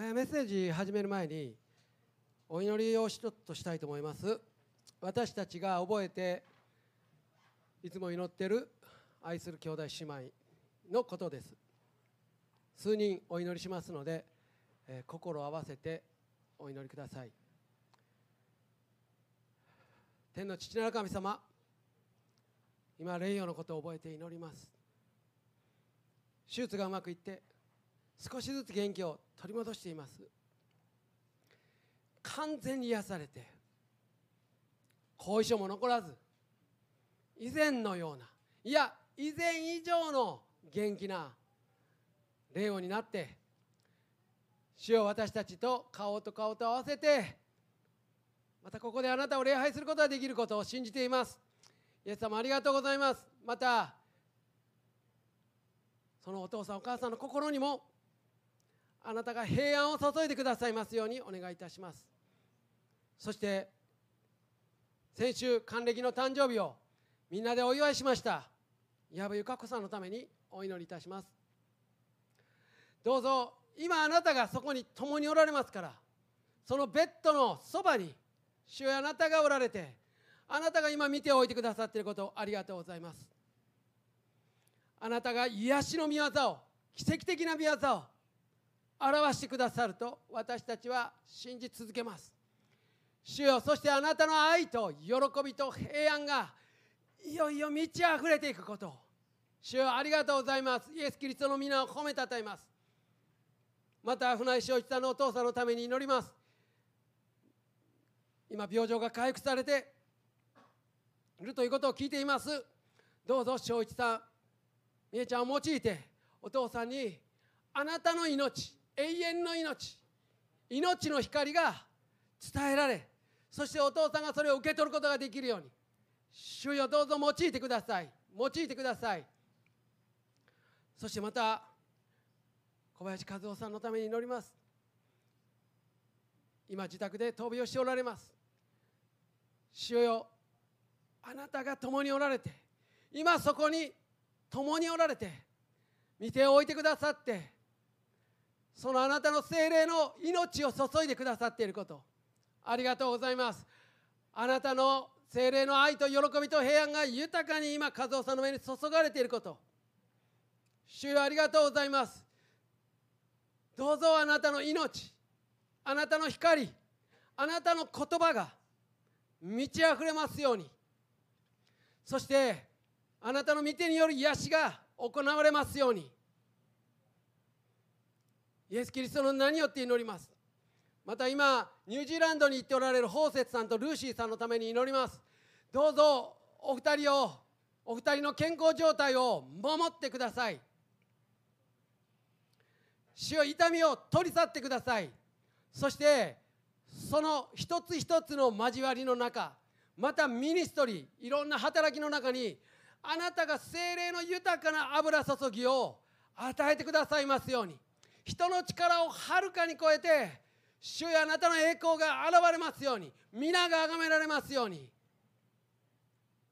えメッセージ始める前にお祈りを一つしたいと思います。私たちが覚えていつも祈ってる愛する兄弟姉妹のことです。数人お祈りしますので、え心を合わせてお祈りください。天の父なる神様今霊陽のことを覚えて祈ります。手術がうまくいって少しずつ元気を取り戻しています。完全に癒されて後遺症も残らず以前のようないや以前以上の元気な霊王になって主よ私たちと顔と顔と合わせてまたここであなたを礼拝することができることを信じています。イエス様ありがとうございます。またそのお父さんお母さんの心にもあなたが平安を注いでくださいますようにお願いいたします。そして先週還暦の誕生日をみんなでお祝いしました。矢部由香子さんのためにお祈りいたします。どうぞ今あなたがそこに共におられますからそのベッドのそばに主よあなたがおられてあなたが今見ておいてくださっていることをありがとうございます。あなたが癒しの御業を奇跡的な御業を表してくださると私たちは信じ続けます。主よそしてあなたの愛と喜びと平安がいよいよ満ち溢れていくこと。主よありがとうございます。イエス・キリストの皆を褒めたたえます。また船井翔一さんのお父さんのために祈ります。今病状が回復されているということを聞いています。どうぞ翔一さん。みえちゃんを用いてお父さんにあなたの命永遠の命。命の光が伝えられそしてお父さんがそれを受け取ることができるように。主よどうぞ用いてください。用いてください。そしてまた小林和夫さんのために祈ります。今自宅で闘病しておられます。主よあなたが共におられて今そこに共におられて見ておいてくださってそのあなたの精霊の命を注いでくださっていること。ありがとうございます。あなたの精霊の愛と喜びと平安が豊かに今和夫さんの上に注がれていること。主よありがとうございます。どうぞあなたの命あなたの光あなたの言葉が満ち溢れますように。そしてあなたの御手による癒しが行われますように。イエス・キリストの名によって祈ります。また今ニュージーランドに行っておられるホーセツさんとルーシーさんのために祈ります。どうぞお二人をお二人の健康状態を守ってください。主よ痛みを取り去ってください。そしてその一つ一つの交わりの中またミニストリーいろんな働きの中にあなたが精霊の豊かな油注ぎを与えてくださいますように。人の力をはるかに超えて主やあなたの栄光が現れますように皆が崇められますように。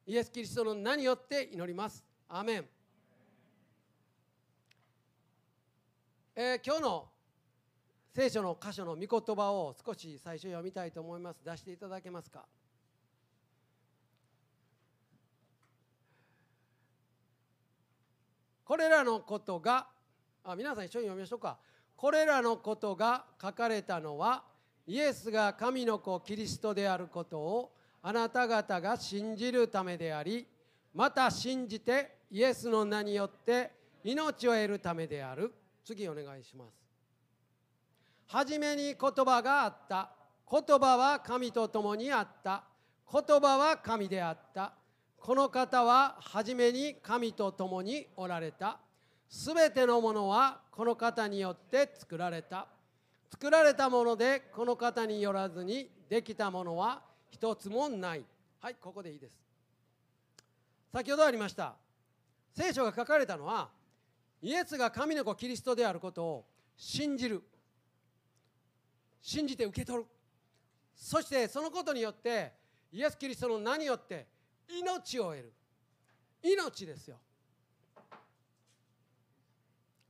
イエス・キリストの名によって祈ります。アーメン、えー今日の聖書の箇所の御言葉を少し最初読みたいと思います。出していただけますか？これらのことがあ皆さん一緒に読みましょうか。これらのことが書かれたのはイエスが神の子キリストであることをあなた方が信じるためでありまた信じてイエスの名によって命を得るためである。次お願いします。初めに言葉があった。言葉は神と共にあった。言葉は神であった。この方は初めに神と共におられた。すべてのものはこの方によって作られた。作られたものでこの方によらずにできたものは一つもない。はいここでいいです。先ほどありました。聖書が書かれたのはイエスが神の子キリストであることを信じる。信じて受け取る。そしてそのことによってイエス・キリストの名によって命を得る。命ですよ。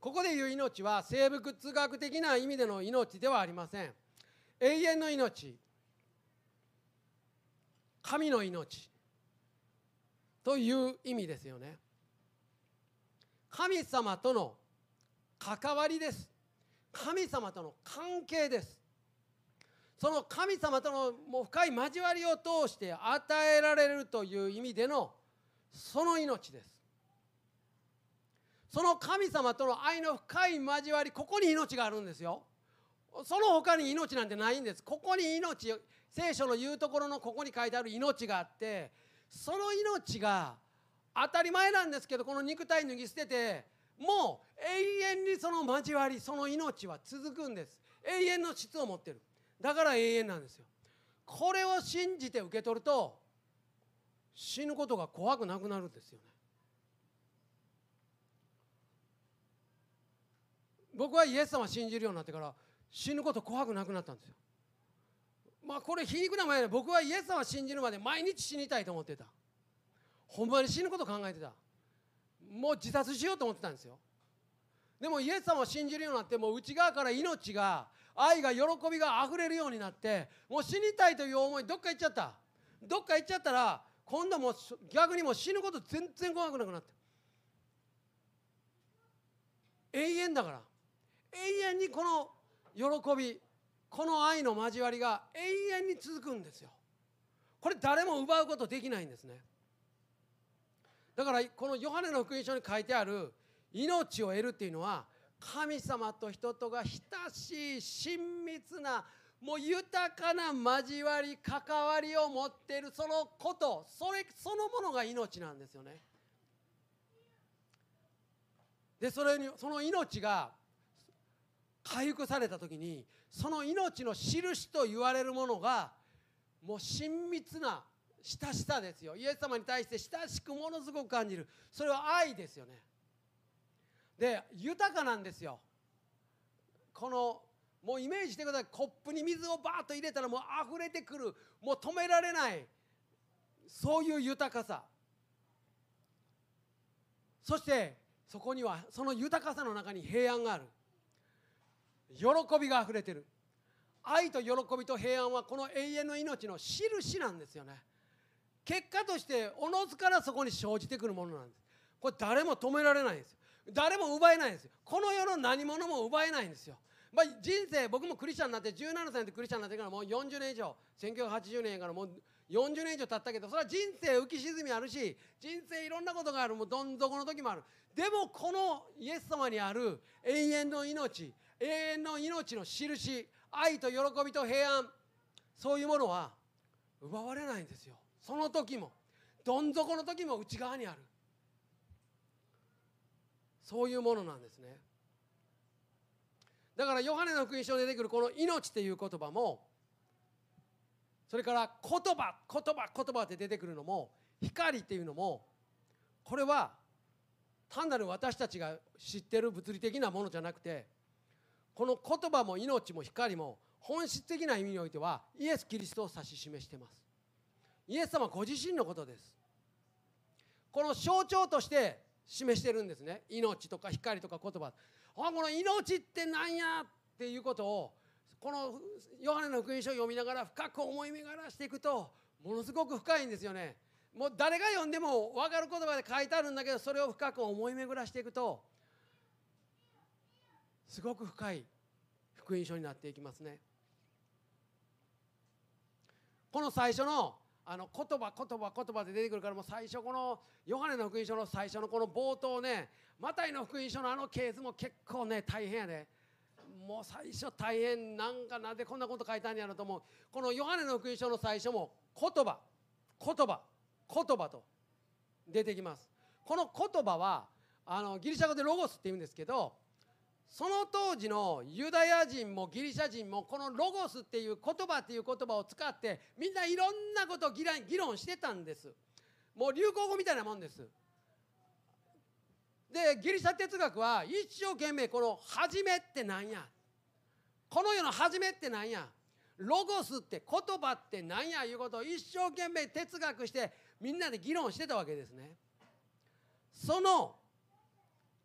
ここでいう命は生物学的な意味での命ではありません。永遠の命。神の命という意味ですよね。神様との関わりです。神様との関係です。その神様とのもう深い交わりを通して与えられるという意味でのその命です。その神様との愛の深い交わりここに命があるんですよ。その他に命なんてないんです。ここに命聖書の言うところのここに書いてある命があってその命が当たり前なんですけどこの肉体脱ぎ捨ててもう永遠にその交わりその命は続くんです。永遠の質を持ってる。だから永遠なんですよ。これを信じて受け取ると死ぬことが怖くなくなるんですよね。僕はイエス様を信じるようになってから死ぬこと怖くなくなったんですよ。まあこれ皮肉な前で僕はイエス様を信じるまで毎日死にたいと思ってた。ほんまに死ぬこと考えてた。もう自殺しようと思ってたんですよ。でもイエス様を信じるようになってもう内側から命が愛が喜びがあふれるようになってもう死にたいという思いどっか行っちゃった。どっか行っちゃったら今度も逆にもう死ぬこと全然怖くなくなった永遠だから。永遠にこの喜びこの愛の交わりが永遠に続くんですよこれ誰も奪うことできないんですねだからこのヨハネの福音書に書いてある命を得るっていうのは神様と人とが親しい親密なもう豊かな交わり関わりを持っているそのことそれそのものが命なんですよね。でそれにその命が回復された時にその命の印と言われるものがもう親密な親しさですよ。イエス様に対して親しくものすごく感じる。それは愛ですよね。で豊かなんですよ。このもうイメージしてください。コップに水をバーッと入れたらもう溢れてくる。もう止められない。そういう豊かさ。そしてそこにはその豊かさの中に平安がある。喜びがあふれてる。愛と喜びと平安はこの永遠の命の印なんですよね。結果としておのずからそこに生じてくるものなんです。これ誰も止められないんですよ。誰も奪えないんですよ。この世の何者も奪えないんですよ。まあ、人生僕もクリスチャンになって17歳でクリスチャンになってからもう40年以上1980年からもう40年以上経ったけどそれは人生浮き沈みあるし人生いろんなことがある。もうどん底の時もある。でもこのイエス様にある永遠の命永遠の命の印愛と喜びと平安。そういうものは奪われないんですよ。その時もどん底の時も内側にある。そういうものなんですね。だからヨハネの福音書に出てくるこの命っていう言葉もそれから言葉言葉言葉って出てくるのも光っていうのもこれは単なる私たちが知ってる物理的なものじゃなくてこの言葉も命も光も本質的な意味においてはイエス・キリストを指し示しています。イエス様ご自身のことです。この象徴として示してるんですね。命とか光とか言葉。あこの命って何やっていうことをこのヨハネの福音書を読みながら深く思い巡らしていくとものすごく深いんですよね。もう誰が読んでも分かる言葉で書いてあるんだけどそれを深く思い巡らしていくとすごく深い福音書になっていきますね。この最初のあの言葉言葉言葉で出てくるからもう最初このヨハネの福音書の最初のこの冒頭ねマタイの福音書のあのケースも結構ね大変やで。もう最初大変なんかなんでこんなこと書いたんやろと思う。このヨハネの福音書の最初も言葉言葉言葉と出てきます。この言葉はあのギリシャ語でロゴスって言うんですけどその当時のユダヤ人もギリシャ人もこのロゴスっていう言葉っていう言葉を使ってみんないろんなことを議論してたんです。もう流行語みたいなもんです。でギリシャ哲学は一生懸命この「始め」って何や。この世の「始め」って何や。ロゴスって言葉って何や。いうことを一生懸命哲学してみんなで議論してたわけですね。その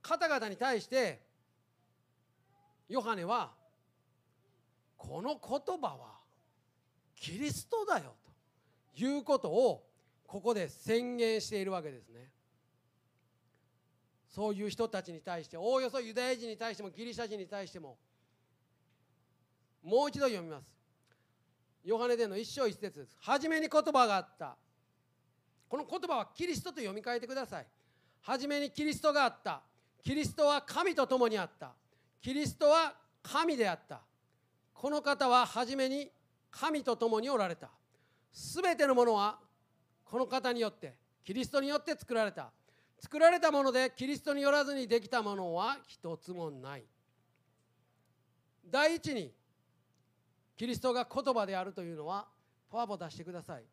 方々に対してヨハネはこの言葉はキリストだよということをここで宣言しているわけですね。そういう人たちに対しておおよそユダヤ人に対してもギリシャ人に対してももう一度読みます。ヨハネでの一章一節です。初めに言葉があった。この言葉はキリストと読み替えてください。初めにキリストがあった。キリストは神と共にあった。キリストは神であった。この方は初めに神と共におられた。すべてのものはこの方によってキリストによって作られた。作られたものでキリストによらずにできたものは一つもない。第一にキリストが言葉であるというのはパワポ出してください。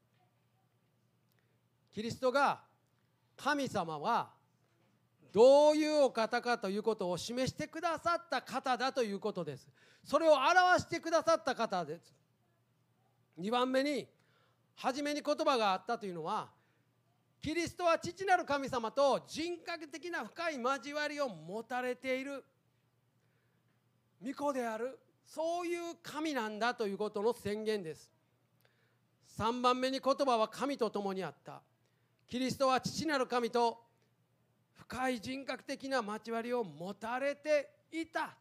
キリストが神様はどういうお方かということを示してくださった方だということです。それを表してくださった方です。2番目に初めに言葉があったというのはキリストは父なる神様と人格的な深い交わりを持たれている御子であるそういう神なんだということの宣言です。3番目に言葉は神と共にあった。キリストは父なる神と深い人格的な交わりを持たれていた。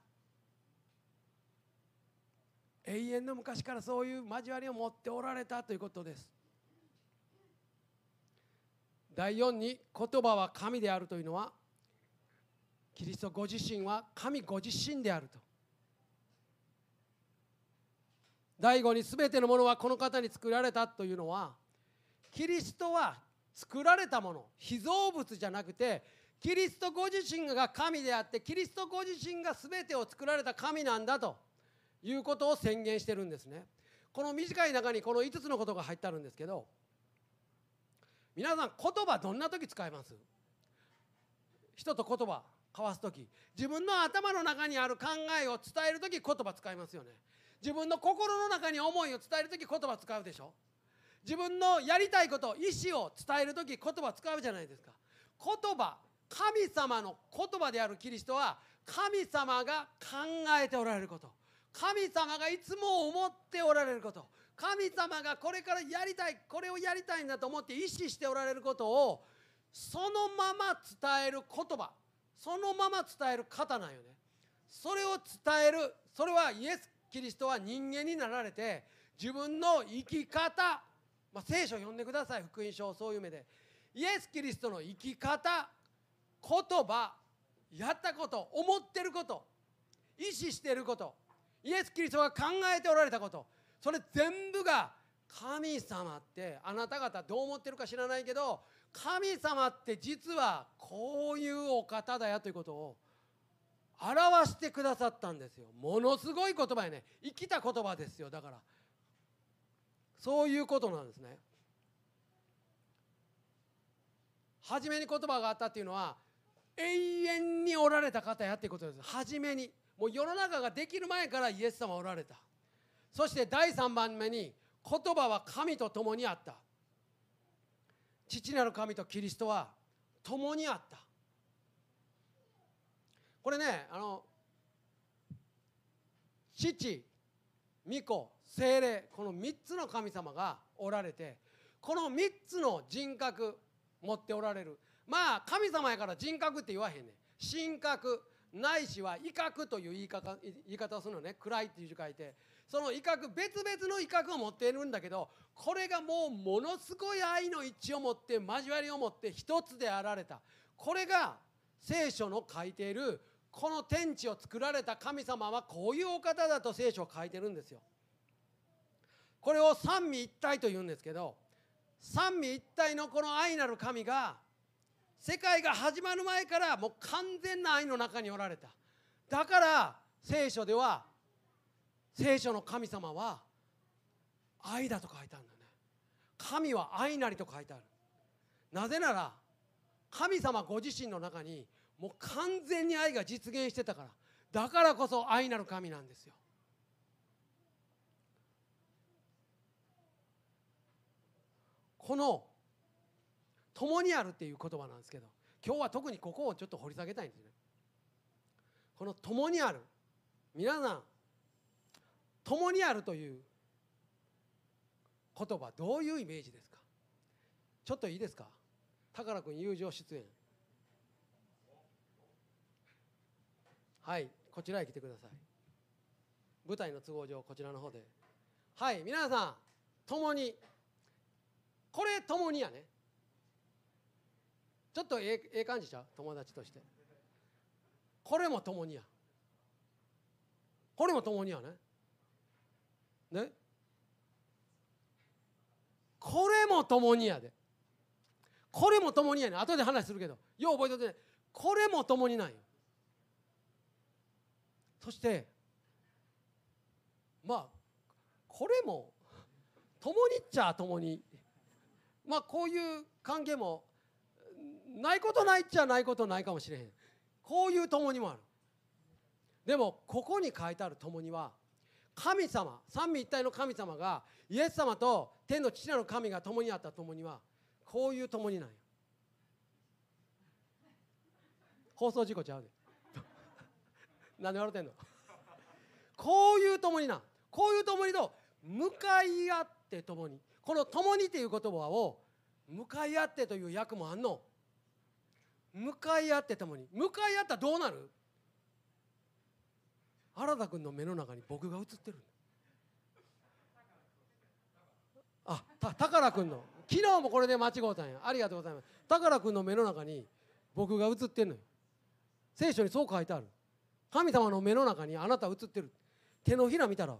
永遠の昔からそういう交わりを持っておられたということです。第4に言葉は神であるというのはキリストご自身は神ご自身であると。第5に全てのものはこの方に作られたというのはキリストは作られたもの被造物じゃなくてキリストご自身が神であってキリストご自身が全てを作られた神なんだということを宣言してるんですね。この短い中にこの5つのことが入ってあるんですけど皆さん言葉どんな時使います？人と言葉交わす時。自分の頭の中にある考えを伝える時言葉使いますよね。自分の心の中に思いを伝える時言葉使うでしょ。自分のやりたいこと意思を伝える時言葉使うじゃないですか。言葉神様の言葉であるキリストは神様が考えておられること。神様がいつも思っておられること。神様がこれからやりたいこれをやりたいんだと思って意識しておられることをそのまま伝える言葉。そのまま伝える方なんよね。それを伝えるそれはイエス・キリストは人間になられて自分の生き方、まあ、聖書を読んでください。福音書そういう目で。イエス・キリストの生き方言葉やったこと思ってること意思していることイエス・キリストが考えておられたことそれ全部が神様ってあなた方どう思ってるか知らないけど神様って実はこういうお方だよということを表してくださったんですよ。ものすごい言葉やね。生きた言葉ですよ。だからそういうことなんですね。初めに言葉があったっていうのは永遠におられた方やっていうことです。初めに。もう世の中ができる前からイエス様おられた。そして第3番目に言葉は神と共にあった。父なる神とキリストは共にあった。これねあの父御子精霊この3つの神様がおられてこの3つの人格持っておられる。まあ神様やから人格って言わへんねん。神格。ないしは威嚇という言い方言い方をするのね。暗いっていう字書いて。その威嚇別々の威嚇を持っているんだけどこれがもうものすごい愛の一致を持って交わりを持って一つであられた。これが聖書の書いているこの天地を作られた神様はこういうお方だと聖書を書いてるんですよ。これを三位一体と言うんですけど三位一体のこの愛なる神が世界が始まる前からもう完全な愛の中におられた。だから聖書では聖書の神様は愛だと書いてあるんだね。神は愛なりと書いてある。なぜなら神様ご自身の中にもう完全に愛が実現してたから。だからこそ愛なる神なんですよ。この「共にある」っていう言葉なんですけど今日は特にここをちょっと掘り下げたいんですね。この「共にある」皆さん共にあるという言葉どういうイメージですか？ちょっといいですか？宝くん友情出演。はいこちらへ来てください。舞台の都合上こちらの方で。はい皆さん共に。これ共にやね。ちょっとえええ感じちゃう？友達として。これも共にや。これも共にやね。ね？これも共にやで。これも共にやね。後で話するけど。よう覚えておいてね。これも共になんよ。そしてまあこれも共にっちゃ共に。まあこういう関係もないことないっちゃないことないかもしれへん。こういう共にもある。でもここに書いてある共には神様三位一体の神様がイエス様と天の父なる神が共にあった共にはこういう共になんよ放送事故ちゃうで。何で笑ってんの？こういう共になこういう共にと向かい合って共に。この共にっていう言葉を向かい合ってという訳もあんの。向かい合って共に。向かい合ったらどうなる？原田君の目の中に僕が映ってるあた宝君の。昨日もこれで間違うたんや。ありがとうございます。宝君の目の中に僕が映ってんのよ。聖書にそう書いてある。神様の目の中にあなた映ってる。手のひら見たら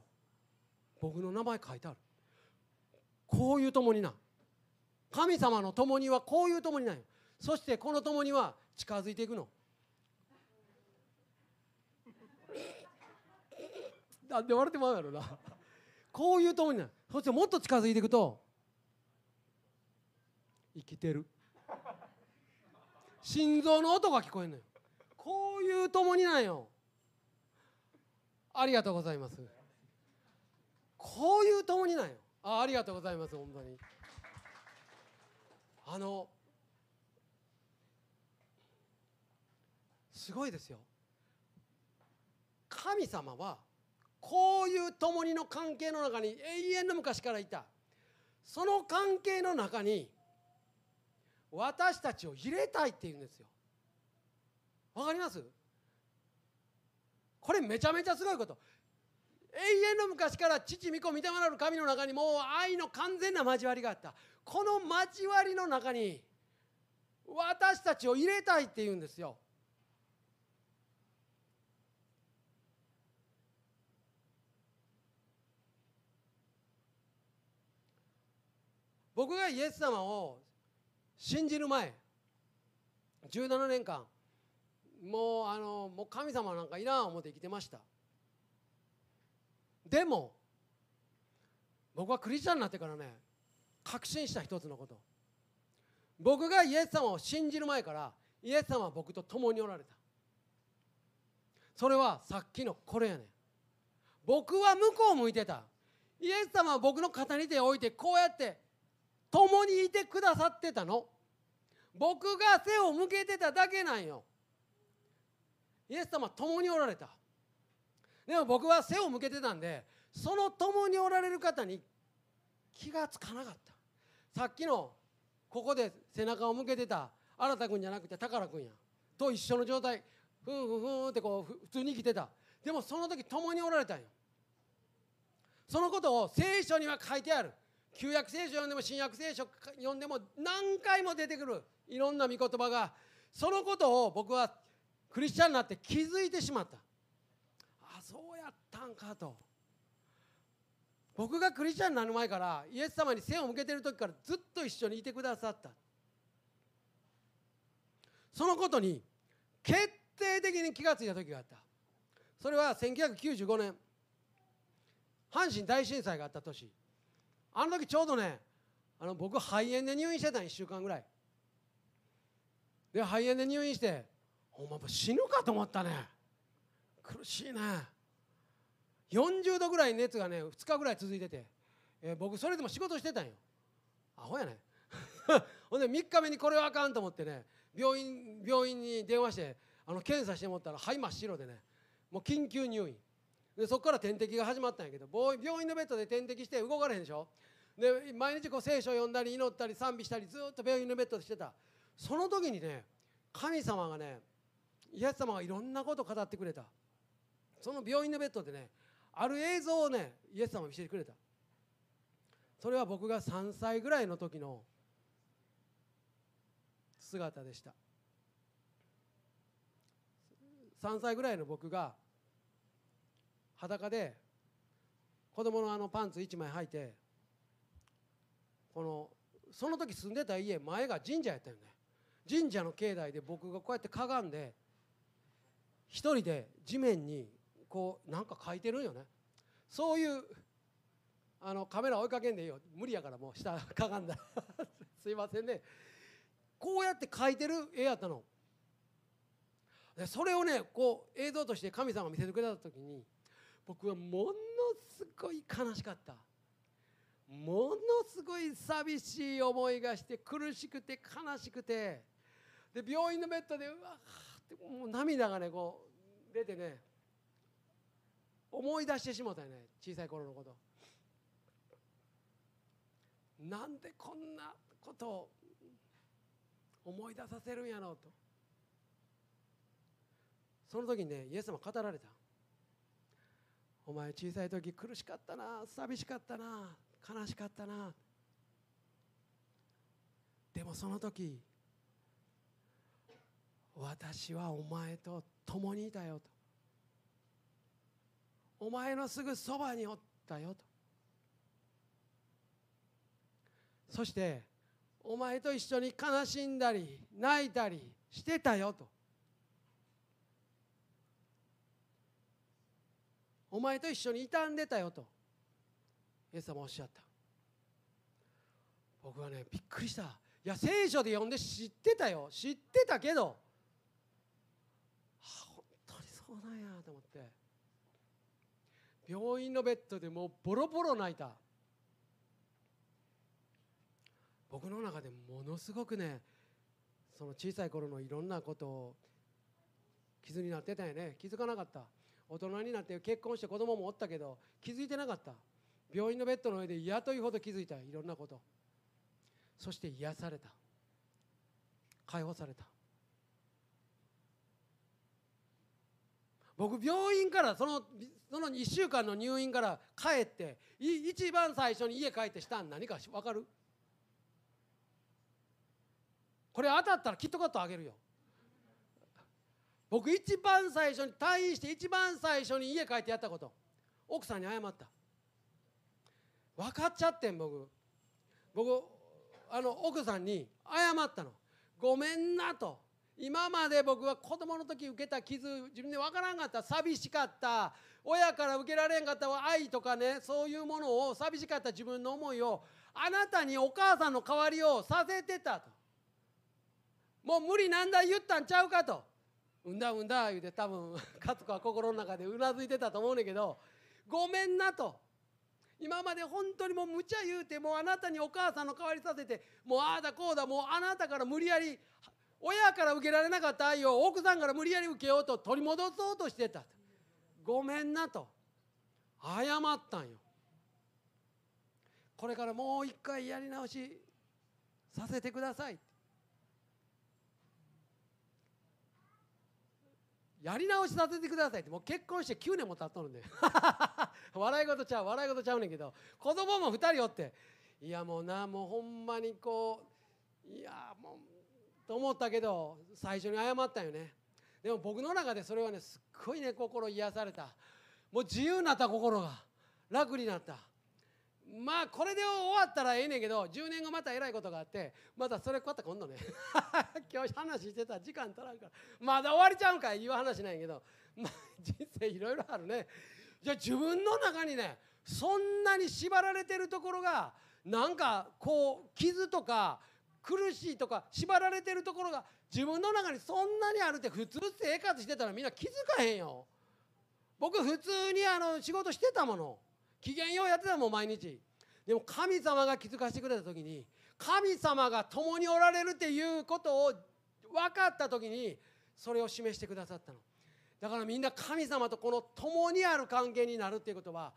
僕の名前書いてある。こういう共にな。神様の共にはこういう共になんよそしてこの共には近づいていくの。なんで笑ってまうやろな。こういう共になそしてもっと近づいていくと生きてる。心臓の音が聞こえるのよ。こういう共になんよ。ありがとうございます。こういう共になんよ。あありがとうございます本当に。あのすごいですよ。神様はこういう共にの関係の中に永遠の昔からいた。その関係の中に私たちを入れたいっていうんですよ。わかります？これめちゃめちゃすごいこと。永遠の昔から父御子御霊なる神の中にもう愛の完全な交わりがあった。この交わりの中に私たちを入れたいっていうんですよ。僕がイエス様を信じる前17年間もうあのもう神様なんかいらん思って生きてました。でも僕はクリスチャンになってからね確信した一つのこと。僕がイエス様を信じる前からイエス様は僕と共におられた。それはさっきのこれやね。ん僕は向こう向いてた。イエス様は僕の肩に手を置いてこうやって共にいてくださってたの。僕が背を向けてただけなんよ。イエス様共におられた。でも僕は背を向けてたんでその共におられる方に気がつかなかった。さっきのここで背中を向けてた新君じゃなくて宝君や。と一緒の状態。ふんふんふんってこう普通に生きてた。でもその時共におられたんよ。そのことを聖書には書いてある。旧約聖書読んでも新約聖書読んでも何回も出てくるいろんな御言葉が。そのことを僕はクリスチャンになって気づいてしまった。あそうやったんかと。僕がクリスチャンになる前からイエス様に背を向けてる時からずっと一緒にいてくださった。そのことに決定的に気がついた時があった。それは1995年阪神大震災があった年。あの時ちょうどねあの僕肺炎で入院してたん1週間ぐらい。で肺炎で入院してお前死ぬかと思ったね。苦しいね40度ぐらい熱がね2日ぐらい続いてて、えー、僕それでも仕事してたんよ。アホやね。ほんで3日目にこれはあかんと思ってね病院病院に電話してあの検査してもったら肺真っ白でねもう緊急入院。でそこから点滴が始まったんやけど病院のベッドで点滴して動かれへんでしょ。で毎日こう聖書を読んだり祈ったり賛美したりずっと病院のベッドでしてた。その時にね神様がねイエス様がいろんなことを語ってくれた。その病院のベッドでねある映像をねイエス様が見せてくれた。それは僕が3歳ぐらいの時の姿でした。3歳ぐらいの僕が裸で子供のあのパンツ1枚履いてこのその時住んでた家前が神社やったよね。神社の境内で僕がこうやってかがんで一人で地面にこうなんか書いてるんよね。そういうあのカメラ追いかけんでいいよ。無理やからもう下かがんだ。すいませんね。こうやって書いてる絵やったの。でそれをねこう映像として神様が見せてくれた時に僕はものすごい悲しかった。ものすごい寂しい思いがして苦しくて悲しくて。で病院のベッドでうわってもう涙がねこう出てね思い出してしもたよね小さい頃のこと。なんでこんなことを思い出させるんやろうと。その時にねイエス様語られた。お前小さい時苦しかったな寂しかったな。悲しかったな。でもその時私はお前と共にいたよと。お前のすぐそばにおったよと。そしてお前と一緒に悲しんだり泣いたりしてたよと。お前と一緒に傷んでたよと。イエス様おっしゃった。僕はねびっくりした。いや聖書で読んで知ってたよ。知ってたけど、本当にそうなんやと思って。病院のベッドでもうボロボロ泣いた。僕の中でものすごくねその小さい頃のいろんなことを傷になってた。よね気づかなかった。大人になって結婚して子供もおったけど気づいてなかった。病院のベッドの上で嫌というほど気づいた。いろんなこと。そして癒された。解放された。僕病院からそのその1週間の入院から帰って一番最初に家帰ってしたん。何か分かる？これ当たったらキットカットあげるよ。僕一番最初に退院して一番最初に家帰ってやったこと。奥さんに謝った。分かっちゃってん僕。僕あの奥さんに謝ったの。ごめんなと。今まで僕は子供の時受けた傷自分で分からんかった。寂しかった。親から受けられんかった。愛とかねそういうものを寂しかった。自分の思いをあなたにお母さんの代わりをさせてたと。もう無理なんだ言ったんちゃうかと。うんだうんだ言うて多分勝子は心の中でうなずいてたと思うねんけどごめんなと。今まで本当にもう無茶言うてもうあなたにお母さんの代わりさせてもうああだこうだもうあなたから無理やり親から受けられなかった愛を奥さんから無理やり受けようと取り戻そうとしてた。ごめんなと。謝ったんよ。これからもう一回やり直しさせてください。やり直しさせてくださいってもう結婚して9年も経っとるんで。笑い事ちゃう笑い事ちゃうねんけど。子供も2人おっていやもうなもうほんまにこういやもうと思ったけど最初に謝ったよね。でも僕の中でそれはねすっごいね心癒された。もう自由になった心が。楽になった。まあこれで終わったらええねんけど10年後またえらいことがあってまたそれこった今度ね 今日話してた時間取らんからまだ終わりちゃうんかいう話なんやけど、まあ、人生いろいろあるね。じゃあ自分の中にねそんなに縛られてるところがなんかこう傷とか苦しいとか縛られてるところが自分の中にそんなにあるって普通生活してたらみんな気づかへんよ。僕普通にあの仕事してたもの。機嫌ようやってたもん毎日。でも神様が気づかせてくれた時に神様が共におられるっていうことを分かった時にそれを示してくださったの。だからみんな神様とこの共にある関係になるっていうことは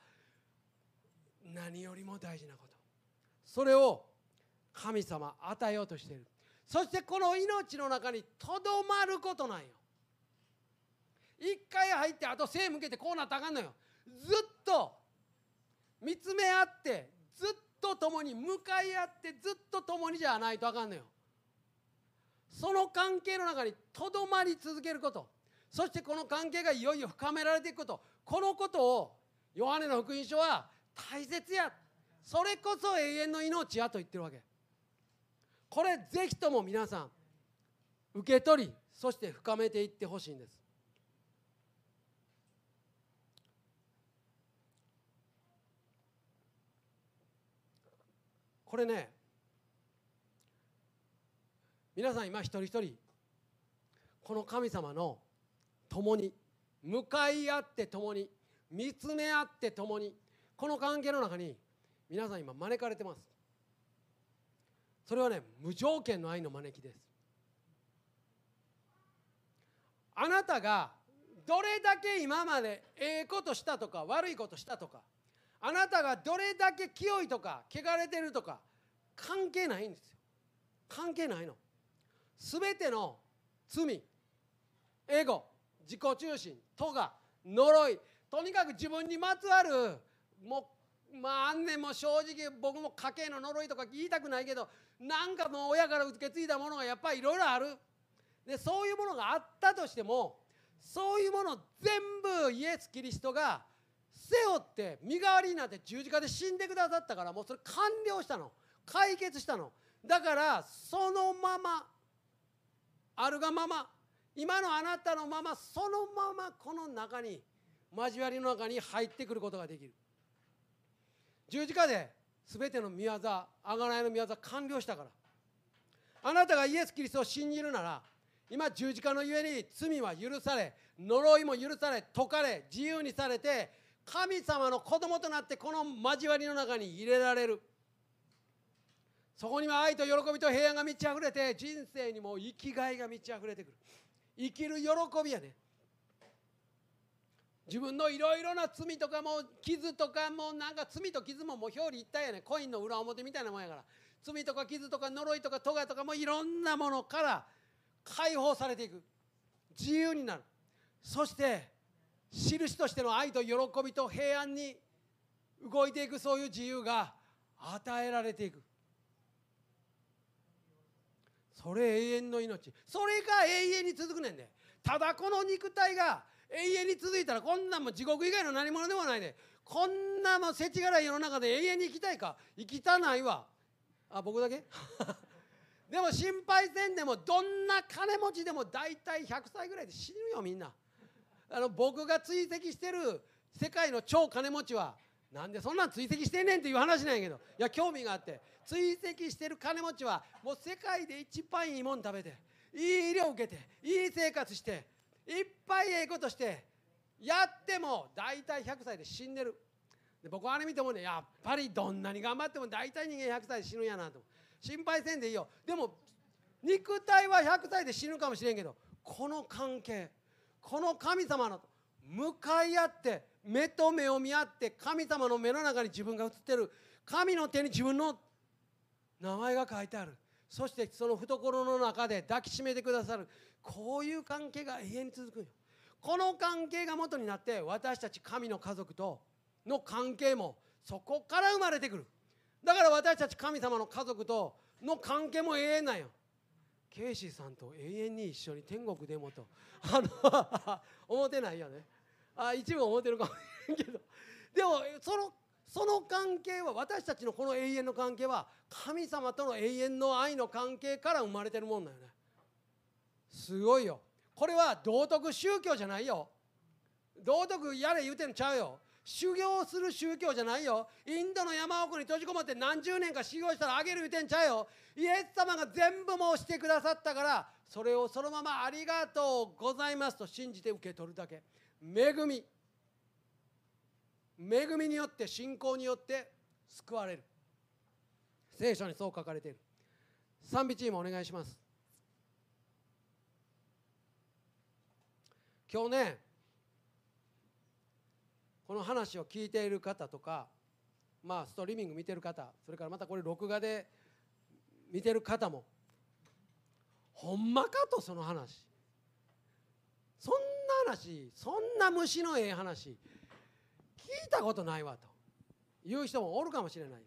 何よりも大事なこと。それを神様与えようとしている。そしてこの命の中にとどまることなんよ。一回入ってあと背向けてこうなったらあかんのよずっと見つめ合ってずっと共に向かい合ってずっと共にじゃないとあかんのよ。その関係の中にとどまり続けること。そしてこの関係がいよいよ深められていくこと。このことをヨハネの福音書は大切や。それこそ永遠の命やと言ってるわけ。これぜひとも皆さん受け取りそして深めていってほしいんです。これね皆さん今一人一人この神様の共に向かい合って共に見つめ合って共にこの関係の中に皆さん今招かれてます。それはね無条件の愛の招きです。あなたがどれだけ今までええことしたとか悪いことしたとかあなたがどれだけ清いとか汚れてるとか関係ないんですよ。関係ないの。全ての罪エゴ自己中心とが呪いとにかく自分にまつわるもうまああんねんも正直僕も家計の呪いとか言いたくないけどなんかもう親から受け継いだものがやっぱりいろいろある。でそういうものがあったとしてもそういうもの全部イエス・キリストが背負って身代わりになって十字架で死んでくださったからもうそれ完了したの。解決したの。だからそのままあるがまま今のあなたのままそのままこの中に交わりの中に入ってくることができる。十字架で全ての御業あがないの御業完了したから。あなたがイエス・キリストを信じるなら今十字架のゆえに罪は許され呪いも許され解かれ自由にされて神様の子供となってこの交わりの中に入れられる。そこには愛と喜びと平安が満ち溢れて人生にも生きがいが満ち溢れてくる。生きる喜びやね。自分のいろいろな罪とかも傷とかもなんか罪と傷ももう表裏一体やね。コインの裏表みたいなもんやから。罪とか傷とか呪いとか咎とかもいろんなものから解放されていく。自由になる。そして印としての愛と喜びと平安に動いていくそういう自由が与えられていく。それ永遠の命。それが永遠に続くねんで。ただこの肉体が永遠に続いたらこんなんも地獄以外の何者でもないでこんなもせちがらい世の中で永遠に生きたいか。生きたないわ。あ僕だけ？でも心配せんでもどんな金持ちでも大体100歳ぐらいで死ぬよみんな。あの僕が追跡してる世界の超金持ちはなんでそんなん追跡してんねんっていう話なんやけどいや興味があって追跡してる金持ちはもう世界で一番いいもん食べていい医療受けていい生活していっぱいええことしてやっても大体100歳で死んでる。で僕はあれ見てもねやっぱりどんなに頑張っても大体人間100歳で死ぬんやなと心配せんでいいよ。でも肉体は100歳で死ぬかもしれんけどこの関係この神様の向かい合って目と目を見合って神様の目の中に自分が映ってる神の手に自分の名前が書いてある。そしてその懐の中で抱きしめてくださるこういう関係が永遠に続くよ。この関係が元になって私たち神の家族との関係もそこから生まれてくる。だから私たち神様の家族との関係も永遠なんよ。ケイシーさんと永遠に一緒に天国でもと。あの 思ってないよね。あ一部思ってるかもしれんけど。でもそのその関係は私たちのこの永遠の関係は神様との永遠の愛の関係から生まれてるもんだよね。すごいよ。これは道徳宗教じゃないよ。道徳やれ言うてんのちゃうよ。修行する宗教じゃないよ。インドの山奥に閉じこもって何十年か修行したらあげる言うてんちゃうよ。イエス様が全部もうしてくださったからそれをそのままありがとうございますと信じて受け取るだけ。恵み。恵みによって信仰によって救われる。聖書にそう書かれている。賛美チームお願いします。今日ねこの話を聞いている方とかまあストリーミング見てる方それからまたこれ録画で見てる方もほんまかとその話。そんな話そんな虫のええ話聞いたことないわという人もおるかもしれない。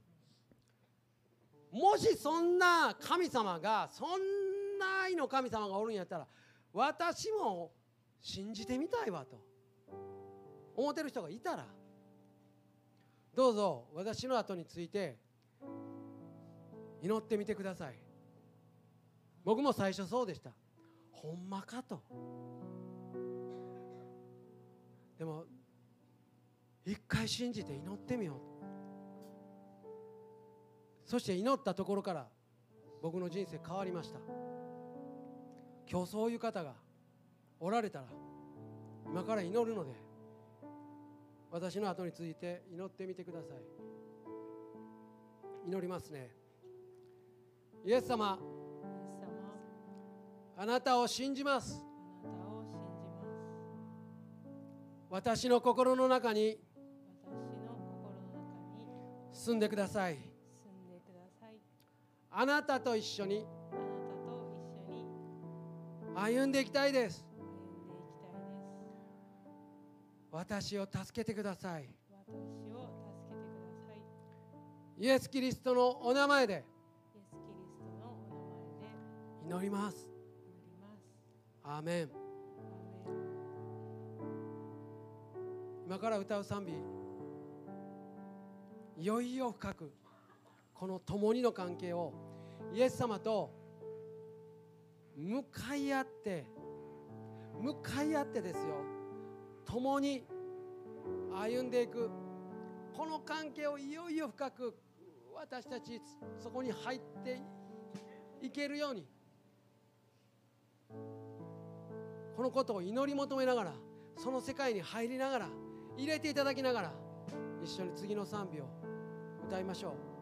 もしそんな神様がそんな愛の神様がおるんやったら私も信じてみたいわと。思ってる人がいたらどうぞ私の後について祈ってみてください。僕も最初そうでした。ほんまかと。でも一回信じて祈ってみよう。そして祈ったところから僕の人生変わりました。今日そういう方がおられたら今から祈るので私の後について祈ってみてください。祈りますね。イエス様。あなたを信じます。私の心の中に住んでください。あなたと一緒に歩んでいきたいです私を助けてください。イエス・キリストのお名前で。祈ります。アーメン。今から歌う賛美いよいよ深くこの共にの関係をイエス様と向かい合って向かい合ってですよ共に歩んでいくこの関係をいよいよ深く私たちそこに入っていけるようにこのことを祈り求めながらその世界に入りながら入れていただきながら一緒に次の賛美を歌いましょう。